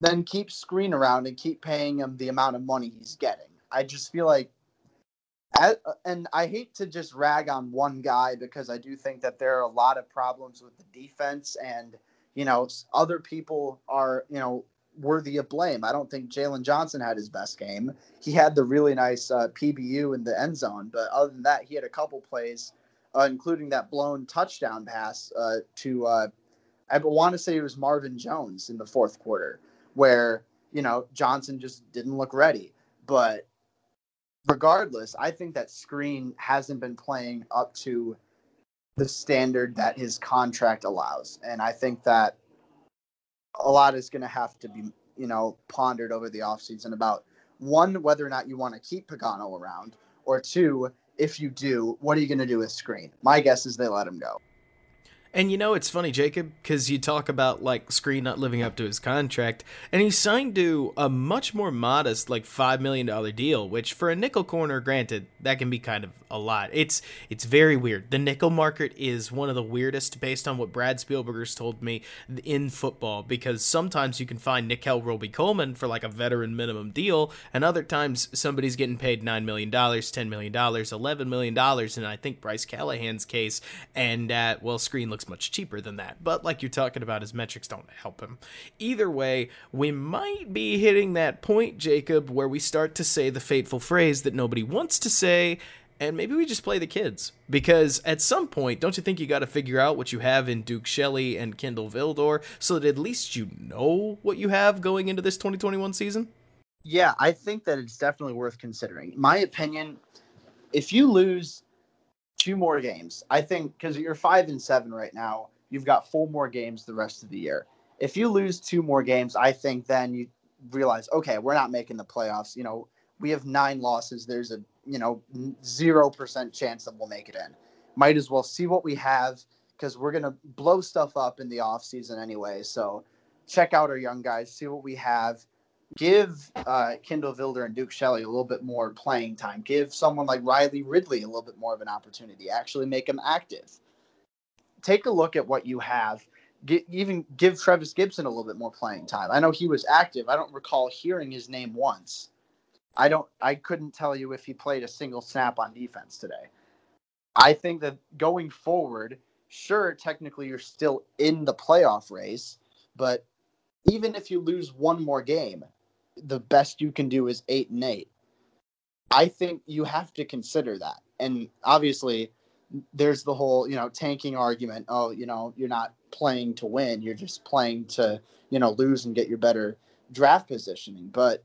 then keep Skrine around and keep paying him the amount of money he's getting. I just feel like, and I hate to just rag on one guy because I do think that there are a lot of problems with the defense, and you know other people are you know worthy of blame. I don't think Jaylon Johnson had his best game. He had the really nice uh, PBU in the end zone, but other than that, he had a couple plays, uh, including that blown touchdown pass uh, to uh, I want to say it was Marvin Jones in the fourth quarter where you know Johnson just didn't look ready. But regardless, I think that Skrine hasn't been playing up to the standard that his contract allows, and I think that a lot is going to have to be you know pondered over the offseason about one whether or not you want to keep Pagano around, or two if you do, what are you going to do with Skrine? My guess is they let him go. And you know, it's funny, Jacob, because you talk about like Skrine not living up to his contract, and he signed to a much more modest, like five million dollar deal, which for a nickel corner, granted, that can be kind of a lot. It's it's very weird. The nickel market is one of the weirdest, based on what Brad Spielberger's told me in football, because sometimes you can find Nickel Robey-Coleman for like a veteran minimum deal, and other times somebody's getting paid nine million dollars, ten million dollars, eleven million dollars, and I think Bryce Callahan's case, and uh, well, Skrine looks looks much cheaper than that. But like you're talking about, his metrics don't help him. Either way, we might be hitting that point, Jacob, where we start to say the fateful phrase that nobody wants to say. And maybe we just play the kids. Because at some point, don't you think you got to figure out what you have in Duke Shelley and Kindle Vildor so that at least you know what you have going into this 2021 season? Yeah, I think that it's definitely worth considering. My opinion, if you lose two more games. I think because you're five and seven right now, you've got four more games the rest of the year. If you lose two more games, I think then you realize, okay, we're not making the playoffs. You know, we have nine losses. There's a you know zero percent chance that we'll make it in. Might as well see what we have because we're gonna blow stuff up in the off season anyway. So check out our young guys, see what we have give uh, Kindle Vildor and Duke Shelley a little bit more playing time. Give someone like Riley Ridley a little bit more of an opportunity. Actually, make him active. Take a look at what you have. Even give Trevis Gipson a little bit more playing time. I know he was active. I don't recall hearing his name once. I don't. I couldn't tell you if he played a single snap on defense today. I think that going forward, sure, technically you're still in the playoff race, but even if you lose one more game, the best you can do is eight and eight. I think you have to consider that. And obviously, there's the whole, you know, tanking argument. Oh, you know, you're not playing to win. You're just playing to, you know, lose and get your better draft positioning. But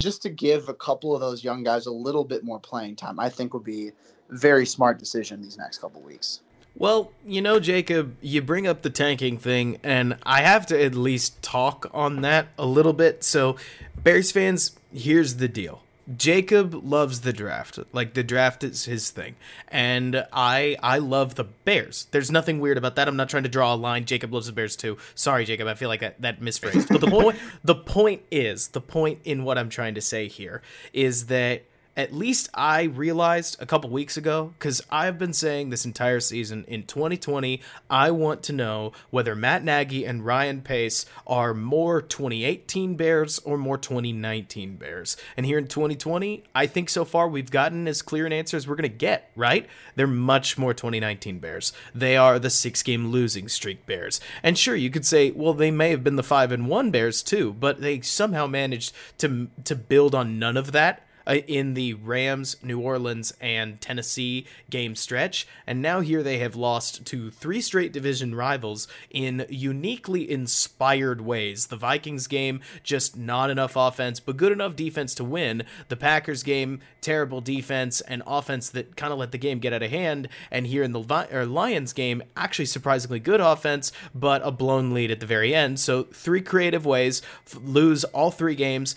just to give a couple of those young guys a little bit more playing time, I think would be a very smart decision these next couple weeks. Well, you know, Jacob, you bring up the tanking thing, and I have to at least talk on that a little bit. So, Bears fans, here's the deal. Jacob loves the draft. Like the draft is his thing. And I I love the Bears. There's nothing weird about that. I'm not trying to draw a line. Jacob loves the Bears too. Sorry, Jacob. I feel like that that misphrased. But the point the point is, the point in what I'm trying to say here is that at least I realized a couple weeks ago, because I've been saying this entire season in 2020, I want to know whether Matt Nagy and Ryan Pace are more 2018 Bears or more 2019 Bears. And here in 2020, I think so far we've gotten as clear an answer as we're going to get, right? They're much more 2019 Bears. They are the six game losing streak Bears. And sure, you could say, well, they may have been the 5 and 1 Bears too, but they somehow managed to to build on none of that Uh, in the Rams, New Orleans, and Tennessee game stretch. And now here they have lost to three straight division rivals in uniquely inspired ways. The Vikings game, just not enough offense, but good enough defense to win. The Packers game, terrible defense and offense that kind of let the game get out of hand. And here in the Lions game, actually surprisingly good offense, but a blown lead at the very end. So three creative ways, lose all three games.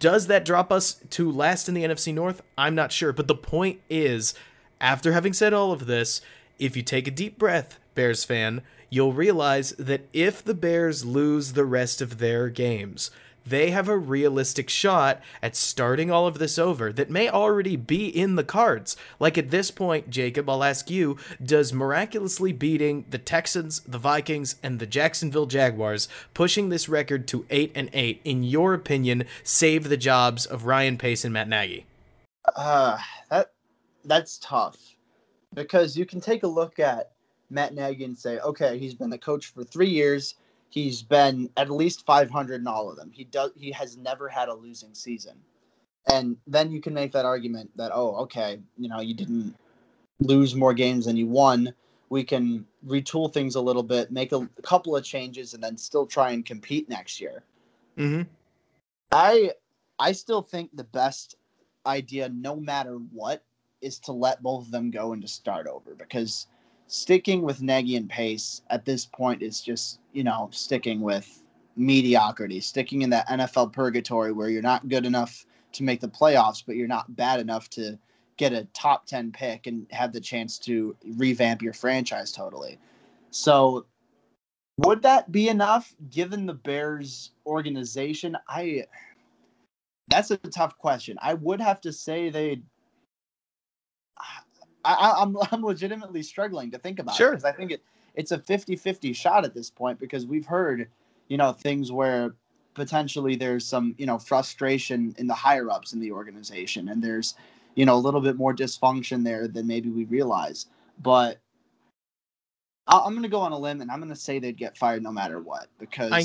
Does that drop us to last in the NFC North? I'm not sure. But the point is, after having said all of this, if you take a deep breath, Bears fan, you'll realize that if the Bears lose the rest of their games, they have a realistic shot at starting all of this over that may already be in the cards. Like at this point, Jacob, I'll ask you does miraculously beating the Texans, the Vikings, and the Jacksonville Jaguars, pushing this record to 8 and 8, in your opinion, save the jobs of Ryan Pace and Matt Nagy? Uh, that that's tough because you can take a look at Matt Nagy and say, okay, he's been the coach for three years. He's been at least 500 in all of them. He does. He has never had a losing season, and then you can make that argument that oh, okay, you know, you didn't lose more games than you won. We can retool things a little bit, make a, a couple of changes, and then still try and compete next year. Mm-hmm. I I still think the best idea, no matter what, is to let both of them go and to start over because sticking with Nagy and Pace at this point is just, you know, sticking with mediocrity, sticking in that NFL purgatory where you're not good enough to make the playoffs, but you're not bad enough to get a top 10 pick and have the chance to revamp your franchise totally. So, would that be enough given the Bears organization? I that's a tough question. I would have to say they'd I, am I'm, I'm legitimately struggling to think about sure. it because I think it it's a 50-50 shot at this point because we've heard you know things where potentially there's some you know frustration in the higher ups in the organization and there's you know a little bit more dysfunction there than maybe we realize but I'm going to go on a limb and I'm going to say they'd get fired no matter what because I,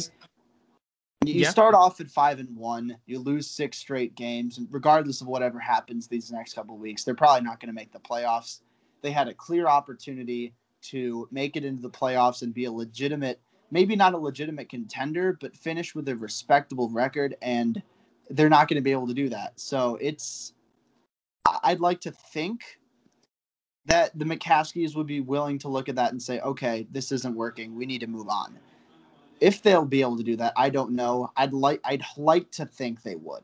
you yeah. start off at five and one, you lose six straight games, and regardless of whatever happens these next couple weeks, they're probably not going to make the playoffs. They had a clear opportunity to make it into the playoffs and be a legitimate, maybe not a legitimate contender, but finish with a respectable record, and they're not going to be able to do that. So it's, I'd like to think that the McCaskies would be willing to look at that and say, okay, this isn't working. We need to move on if they'll be able to do that, I don't know. I'd like I'd like to think they would.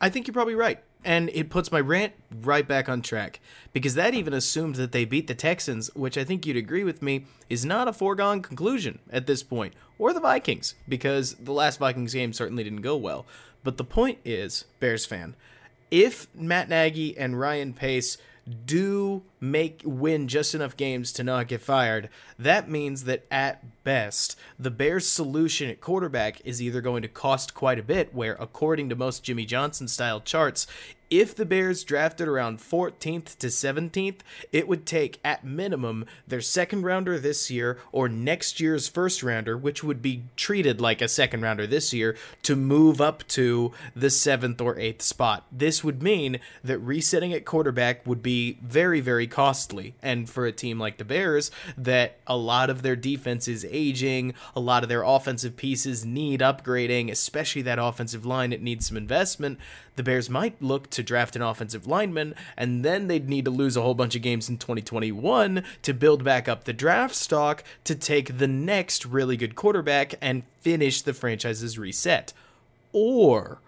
I think you're probably right. And it puts my rant right back on track because that even assumed that they beat the Texans, which I think you'd agree with me is not a foregone conclusion at this point, or the Vikings, because the last Vikings game certainly didn't go well. But the point is, Bears fan, if Matt Nagy and Ryan Pace do make win just enough games to not get fired, that means that at best, the Bears' solution at quarterback is either going to cost quite a bit, where according to most Jimmy Johnson style charts, if the Bears drafted around 14th to 17th, it would take at minimum their second rounder this year or next year's first rounder, which would be treated like a second rounder this year, to move up to the seventh or eighth spot. This would mean that resetting at quarterback would be very, very costly. And for a team like the Bears, that a lot of their defense is aging, a lot of their offensive pieces need upgrading, especially that offensive line, it needs some investment. The Bears might look to draft an offensive lineman, and then they'd need to lose a whole bunch of games in 2021 to build back up the draft stock to take the next really good quarterback and finish the franchise's reset. Or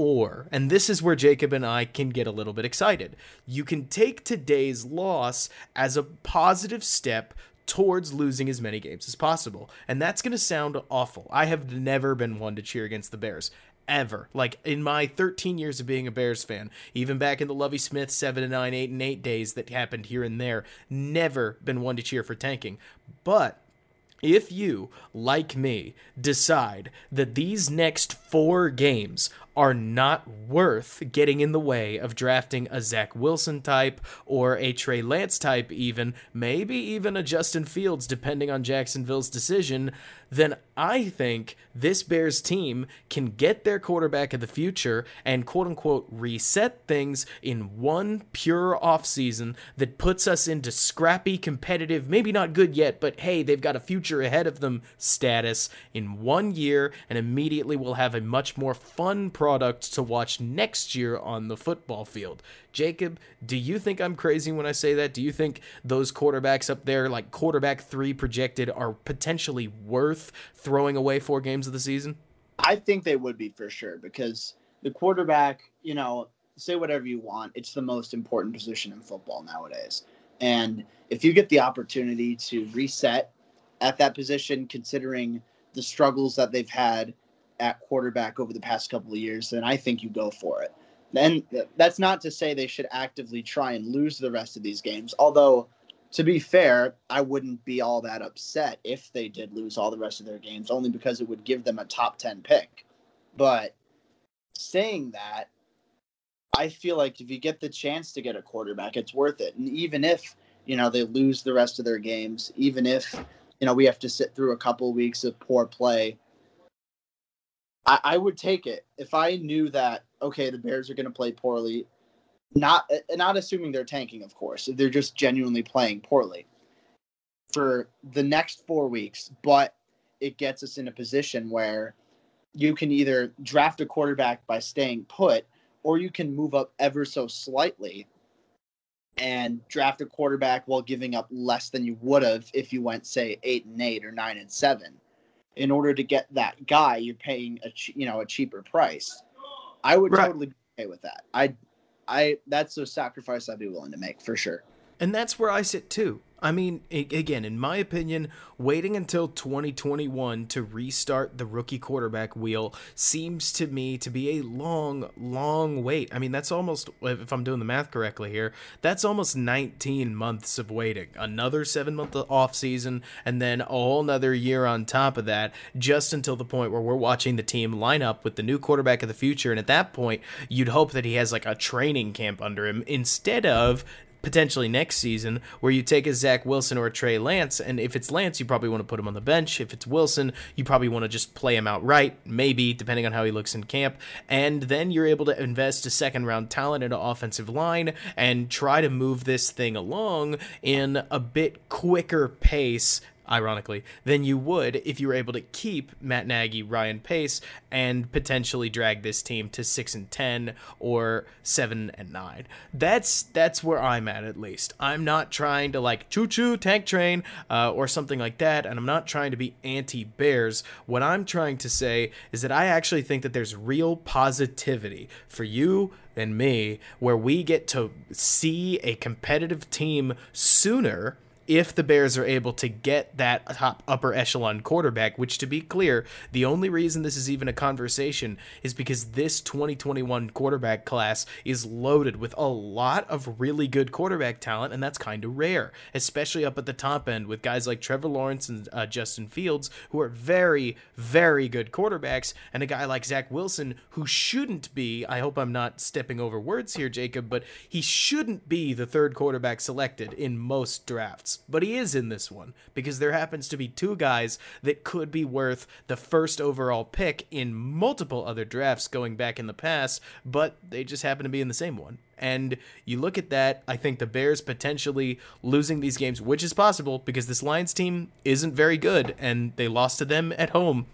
or, and this is where Jacob and I can get a little bit excited, you can take today's loss as a positive step towards losing as many games as possible. And that's going to sound awful. I have never been one to cheer against the Bears. Ever. Like in my 13 years of being a Bears fan, even back in the Lovie Smith 7 and 9, 8 and 8 days that happened here and there, never been one to cheer for tanking. But if you, like me, decide that these next four games are not worth getting in the way of drafting a Zach Wilson type or a Trey Lance type, even, maybe even a Justin Fields, depending on Jacksonville's decision, then I think this Bears team can get their quarterback of the future and quote unquote reset things in one pure offseason that puts us into scrappy, competitive, maybe not good yet, but hey, they've got a future ahead of them status in one year, and immediately we'll have a much more fun product to watch next year on the football field. Jacob, do you think I'm crazy when I say that? Do you think those quarterbacks up there, like quarterback three projected, are potentially worth throwing away four games of the season? I think they would be for sure because the quarterback, you know, say whatever you want, it's the most important position in football nowadays. And if you get the opportunity to reset at that position, considering the struggles that they've had at quarterback over the past couple of years, then I think you go for it. And that's not to say they should actively try and lose the rest of these games. Although, to be fair, I wouldn't be all that upset if they did lose all the rest of their games, only because it would give them a top 10 pick. But saying that, I feel like if you get the chance to get a quarterback, it's worth it. And even if, you know, they lose the rest of their games, even if, you know, we have to sit through a couple weeks of poor play, I, I would take it if I knew that okay, the Bears are going to play poorly. Not eh, not assuming they're tanking, of course. They're just genuinely playing poorly for the next four weeks, but it gets us in a position where you can either draft a quarterback by staying put, or you can move up ever so slightly and draft a quarterback while giving up less than you would have if you went, say, eight and eight or nine and seven in order to get that guy, you're paying a you know a cheaper price. I would right. totally be okay with that. I, I that's a sacrifice I'd be willing to make for sure. And that's where I sit too. I mean, again, in my opinion, waiting until 2021 to restart the rookie quarterback wheel seems to me to be a long, long wait. I mean, that's almost, if I'm doing the math correctly here, that's almost 19 months of waiting. Another seven month off season, and then a whole nother year on top of that, just until the point where we're watching the team line up with the new quarterback of the future. And at that point, you'd hope that he has like a training camp under him instead of potentially next season where you take a Zach Wilson or a Trey Lance, and if it's Lance, you probably want to put him on the bench. If it's Wilson, you probably want to just play him outright, maybe depending on how he looks in camp. And then you're able to invest a second round talent into offensive line and try to move this thing along in a bit quicker pace ironically, than you would if you were able to keep Matt Nagy, Ryan Pace, and potentially drag this team to six and ten or seven and nine. That's that's where I'm at at least. I'm not trying to like choo choo tank train uh, or something like that, and I'm not trying to be anti Bears. What I'm trying to say is that I actually think that there's real positivity for you and me where we get to see a competitive team sooner if the Bears are able to get that top upper echelon quarterback, which to be clear, the only reason this is even a conversation is because this 2021 quarterback class is loaded with a lot of really good quarterback talent, and that's kind of rare, especially up at the top end with guys like Trevor Lawrence and uh, Justin Fields, who are very, very good quarterbacks, and a guy like Zach Wilson, who shouldn't be, I hope I'm not stepping over words here, Jacob, but he shouldn't be the third quarterback selected in most drafts. But he is in this one because there happens to be two guys that could be worth the first overall pick in multiple other drafts going back in the past, but they just happen to be in the same one. And you look at that, I think the Bears potentially losing these games, which is possible because this Lions team isn't very good and they lost to them at home.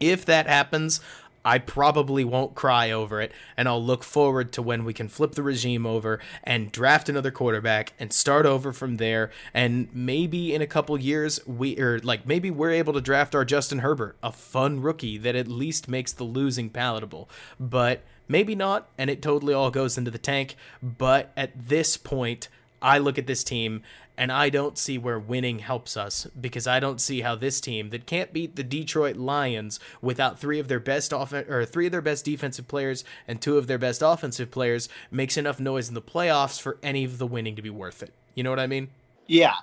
If that happens, I probably won't cry over it, and I'll look forward to when we can flip the regime over and draft another quarterback and start over from there. And maybe in a couple years, we or like maybe we're able to draft our Justin Herbert, a fun rookie that at least makes the losing palatable. But maybe not, and it totally all goes into the tank. But at this point, I look at this team and I don't see where winning helps us because I don't see how this team that can't beat the Detroit Lions without three of their best off or three of their best defensive players and two of their best offensive players makes enough noise in the playoffs for any of the winning to be worth it. You know what I mean? Yeah.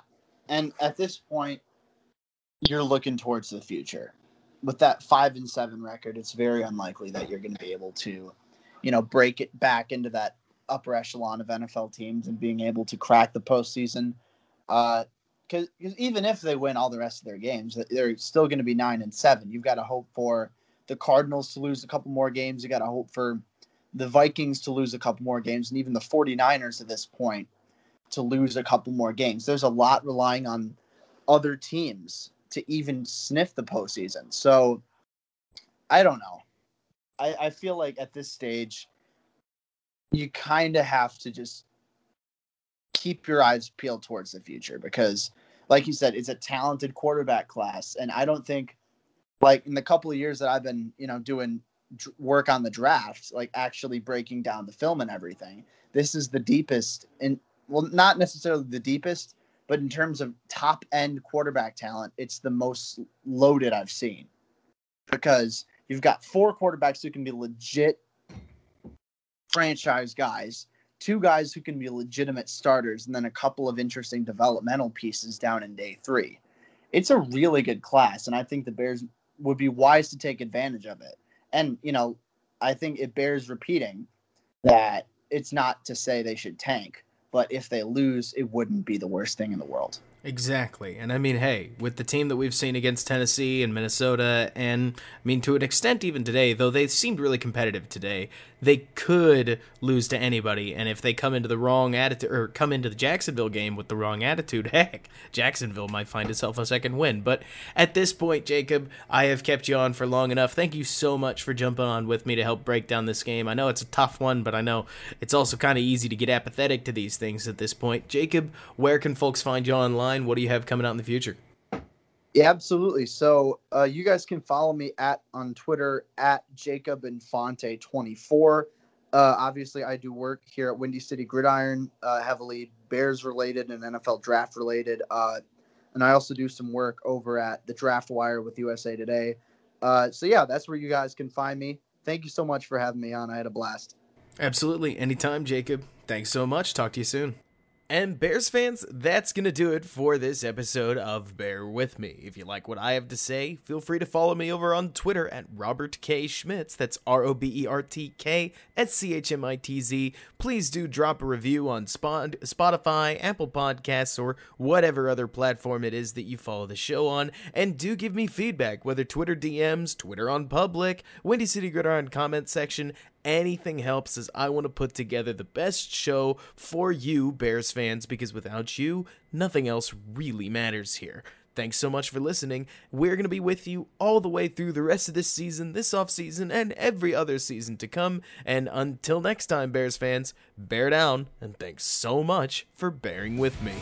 And at this point you're looking towards the future. With that 5 and 7 record, it's very unlikely that you're going to be able to, you know, break it back into that upper echelon of NFL teams and being able to crack the postseason because uh, even if they win all the rest of their games, they're still going to be nine and seven. You've got to hope for the Cardinals to lose a couple more games. You got to hope for the Vikings to lose a couple more games, and even the 49ers at this point to lose a couple more games. There's a lot relying on other teams to even sniff the postseason. So I don't know. I, I feel like at this stage, you kind of have to just keep your eyes peeled towards the future because, like you said, it's a talented quarterback class, and I don't think, like in the couple of years that I've been, you know, doing work on the draft, like actually breaking down the film and everything, this is the deepest, and well, not necessarily the deepest, but in terms of top end quarterback talent, it's the most loaded I've seen. Because you've got four quarterbacks who can be legit franchise guys two guys who can be legitimate starters, and then a couple of interesting developmental pieces down in day three. It's a really good class, and I think the Bears would be wise to take advantage of it. And, you know, I think it bears repeating that it's not to say they should tank, but if they lose, it wouldn't be the worst thing in the world. Exactly. And I mean, hey, with the team that we've seen against Tennessee and Minnesota, and I mean, to an extent, even today, though they seemed really competitive today, they could lose to anybody. And if they come into the wrong attitude, or come into the Jacksonville game with the wrong attitude, heck, Jacksonville might find itself a second win. But at this point, Jacob, I have kept you on for long enough. Thank you so much for jumping on with me to help break down this game. I know it's a tough one, but I know it's also kind of easy to get apathetic to these things at this point. Jacob, where can folks find you online? What do you have coming out in the future? Yeah, absolutely. So uh, you guys can follow me at on Twitter at Jacob Infante 24. Uh, obviously, I do work here at Windy City Gridiron, uh, heavily Bears related and NFL draft related. Uh, and I also do some work over at the Draft Wire with USA Today. Uh, so yeah, that's where you guys can find me. Thank you so much for having me on. I had a blast. Absolutely. Anytime, Jacob. Thanks so much. Talk to you soon. And Bears fans, that's going to do it for this episode of Bear With Me. If you like what I have to say, feel free to follow me over on Twitter at Robert K. Schmitz. That's R O B E R T K S C H M I T Z. Please do drop a review on Spotify, Apple Podcasts, or whatever other platform it is that you follow the show on. And do give me feedback, whether Twitter DMs, Twitter on public, Windy City Gridiron comment section, anything helps as I want to put together the best show for you, Bears fans, because without you, nothing else really matters here. Thanks so much for listening. We're going to be with you all the way through the rest of this season, this off season, and every other season to come. And until next time, Bears fans, bear down, and thanks so much for bearing with me.